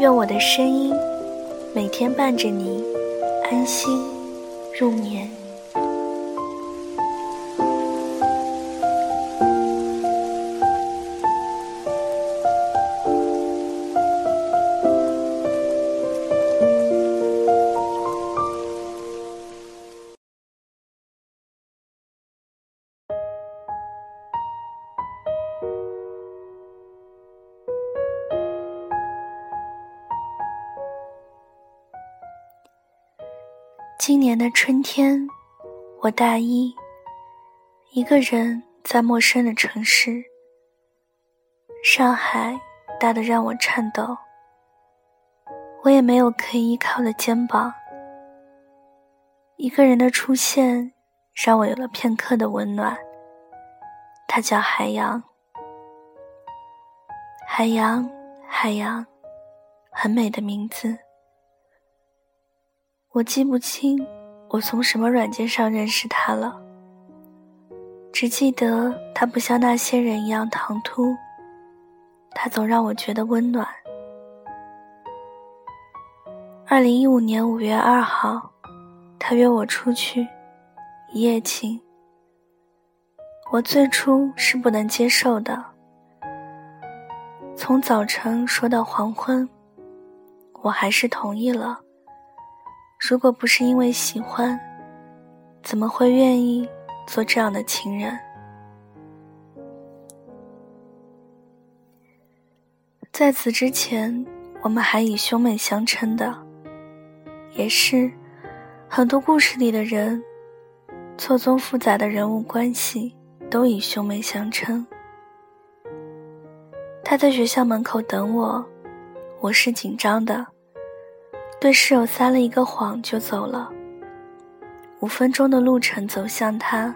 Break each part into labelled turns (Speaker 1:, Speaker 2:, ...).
Speaker 1: 愿我的声音每天伴着你安心入眠。今年的春天，我大一，一个人在陌生的城市。上海大得让我颤抖，我也没有可以依靠的肩膀。一个人的出现，让我有了片刻的温暖。他叫海洋，海洋，海洋，很美的名字。我记不清我从什么软件上认识他了，只记得他不像那些人一样唐突，他总让我觉得温暖。二零一五年五月二号，他约我出去一夜情，我最初是不能接受的。从早晨说到黄昏，我还是同意了。如果不是因为喜欢，怎么会愿意做这样的情人？在此之前，我们还以兄妹相称的，也是很多故事里的人，错综复杂的人物关系都以兄妹相称。他在学校门口等我，我是紧张的。对室友撒了一个谎就走了。五分钟的路程走向他，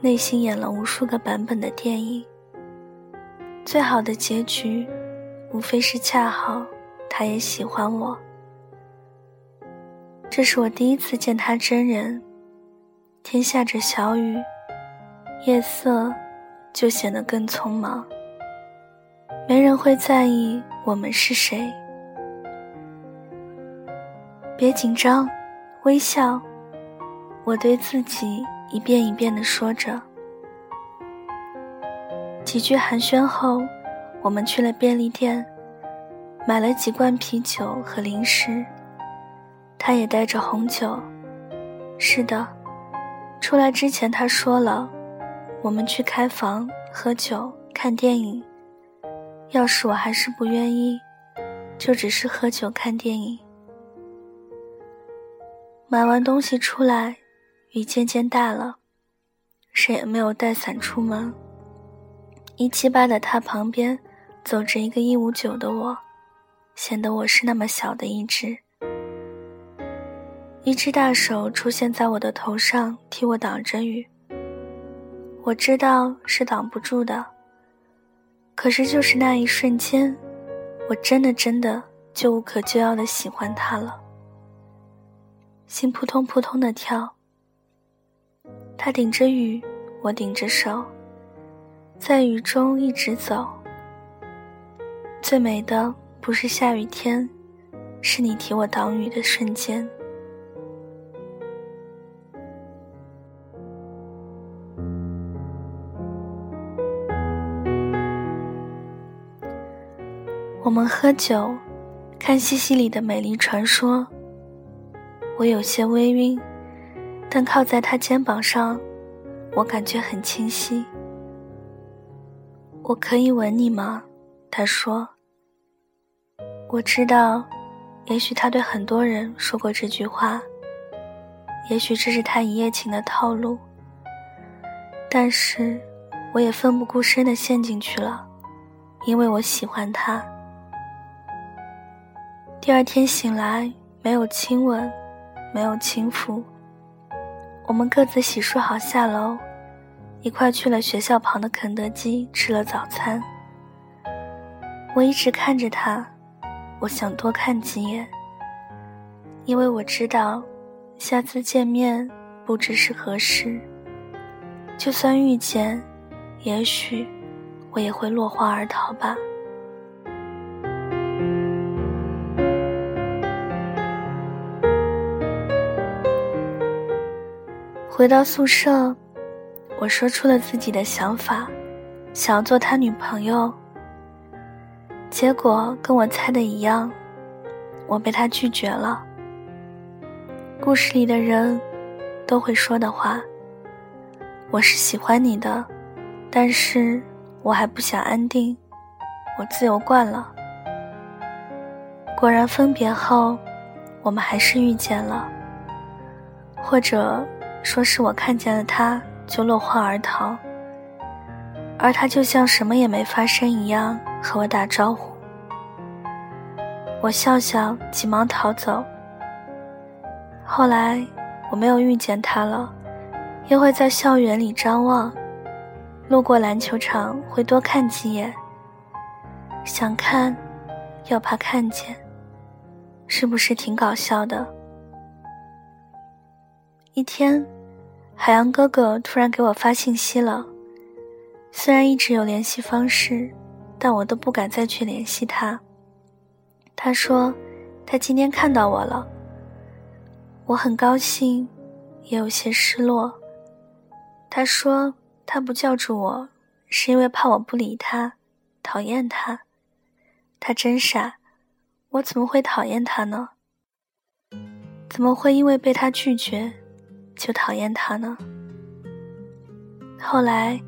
Speaker 1: 内心演了无数个版本的电影。最好的结局，无非是恰好他也喜欢我。这是我第一次见他真人。天下着小雨，夜色就显得更匆忙。没人会在意我们是谁。别紧张，微笑。我对自己一遍一遍地说着。几句寒暄后，我们去了便利店，买了几罐啤酒和零食。他也带着红酒。是的，出来之前他说了，我们去开房喝酒看电影。要是我还是不愿意，就只是喝酒看电影。买完东西出来，雨渐渐大了，谁也没有带伞出门。一七八的他旁边走着一个一五九的我，显得我是那么小的一只。一只大手出现在我的头上，替我挡着雨。我知道是挡不住的，可是就是那一瞬间，我真的真的就无可救药的喜欢他了。心扑通扑通的跳。他顶着雨，我顶着手，在雨中一直走。最美的不是下雨天，是你替我挡雨的瞬间。我们喝酒，看西西里的美丽传说。我有些微晕，但靠在他肩膀上，我感觉很清晰。我可以吻你吗？他说。我知道，也许他对很多人说过这句话，也许这是他一夜情的套路。但是，我也奋不顾身的陷进去了，因为我喜欢他。第二天醒来，没有亲吻，没有轻浮，我们各自洗漱好下楼，一块去了学校旁的肯德基吃了早餐。我一直看着他，我想多看几眼，因为我知道，下次见面不知是何时。就算遇见，也许我也会落荒而逃吧。回到宿舍，我说出了自己的想法，想要做他女朋友。结果跟我猜的一样，我被他拒绝了。故事里的人都会说的话。我是喜欢你的，但是我还不想安定，我自由惯了。果然分别后，我们还是遇见了，或者说是我看见了他就落荒而逃，而他就像什么也没发生一样和我打招呼。我笑笑，急忙逃走。后来我没有遇见他了。又会在校园里张望，路过篮球场会多看几眼。想看，又怕看见，是不是挺搞笑的？一天，海洋哥哥突然给我发信息了。虽然一直有联系方式，但我都不敢再去联系他。他说，他今天看到我了。我很高兴，也有些失落。他说：“他不叫住我，是因为怕我不理他，讨厌他。他真傻，我怎么会讨厌他呢？怎么会因为被他拒绝，就讨厌他呢？”后来，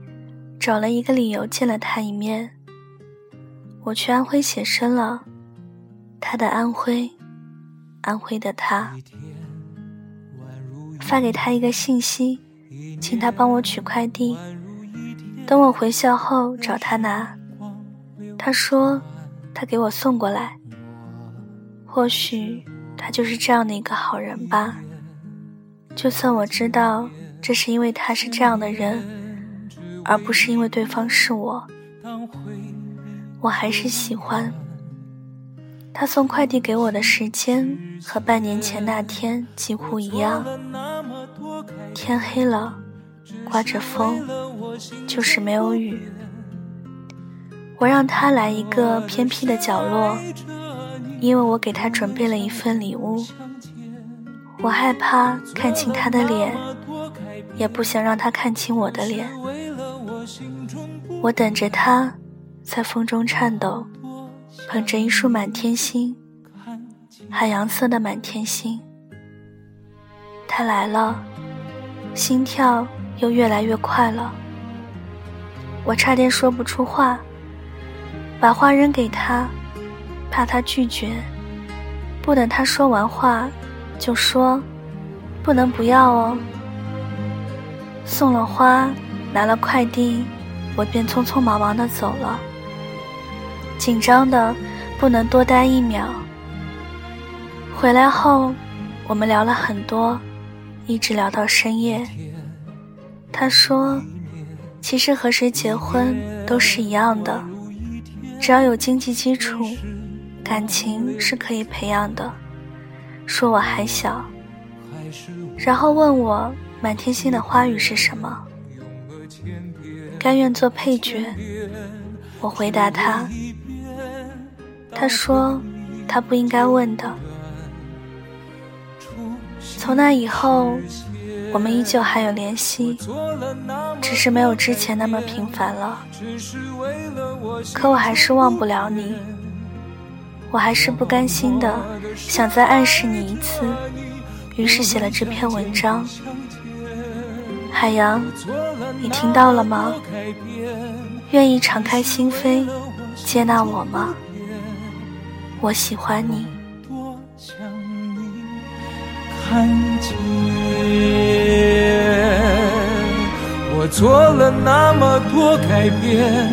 Speaker 1: 找了一个理由见了他一面。我去安徽写生了，他的安徽，安徽的他，发给他一个信息。请他帮我取快递，等我回校后找他拿。他说他给我送过来。或许他就是这样的一个好人吧。就算我知道这是因为他是这样的人，而不是因为对方是我，我还是喜欢。他送快递给我的时间和半年前那天几乎一样。天黑了。刮着风，就是没有雨。我让他来一个偏僻的角落，因为我给他准备了一份礼物。我害怕看清他的脸，也不想让他看清我的脸。我等着他，在风中颤抖，捧着一束满天星，海洋色的满天星。他来了，心跳。又越来越快了，我差点说不出话，把花扔给他，怕他拒绝，不等他说完话，就说不能不要哦。送了花，拿了快递，我便匆匆忙忙的走了，紧张的不能多待一秒。回来后，我们聊了很多，一直聊到深夜。他说：“其实和谁结婚都是一样的，只要有经济基础，感情是可以培养的。”说我还小，然后问我满天星的花语是什么，甘愿做配角。我回答他，他说他不应该问的。从那以后。我们依旧还有联系，只是没有之前那么频繁了。可我还是忘不了你，我还是不甘心的，想再暗示你一次，于是写了这篇文章。海洋，你听到了吗？愿意敞开心扉，接纳我吗？我喜欢你。看见，我做了那么多改变，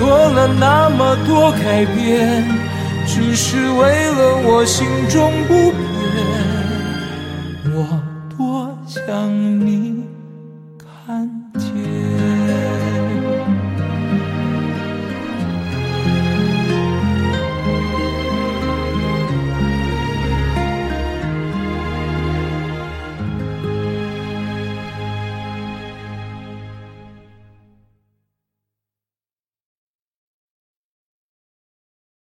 Speaker 2: 做了那么多改变，只是为了我心中不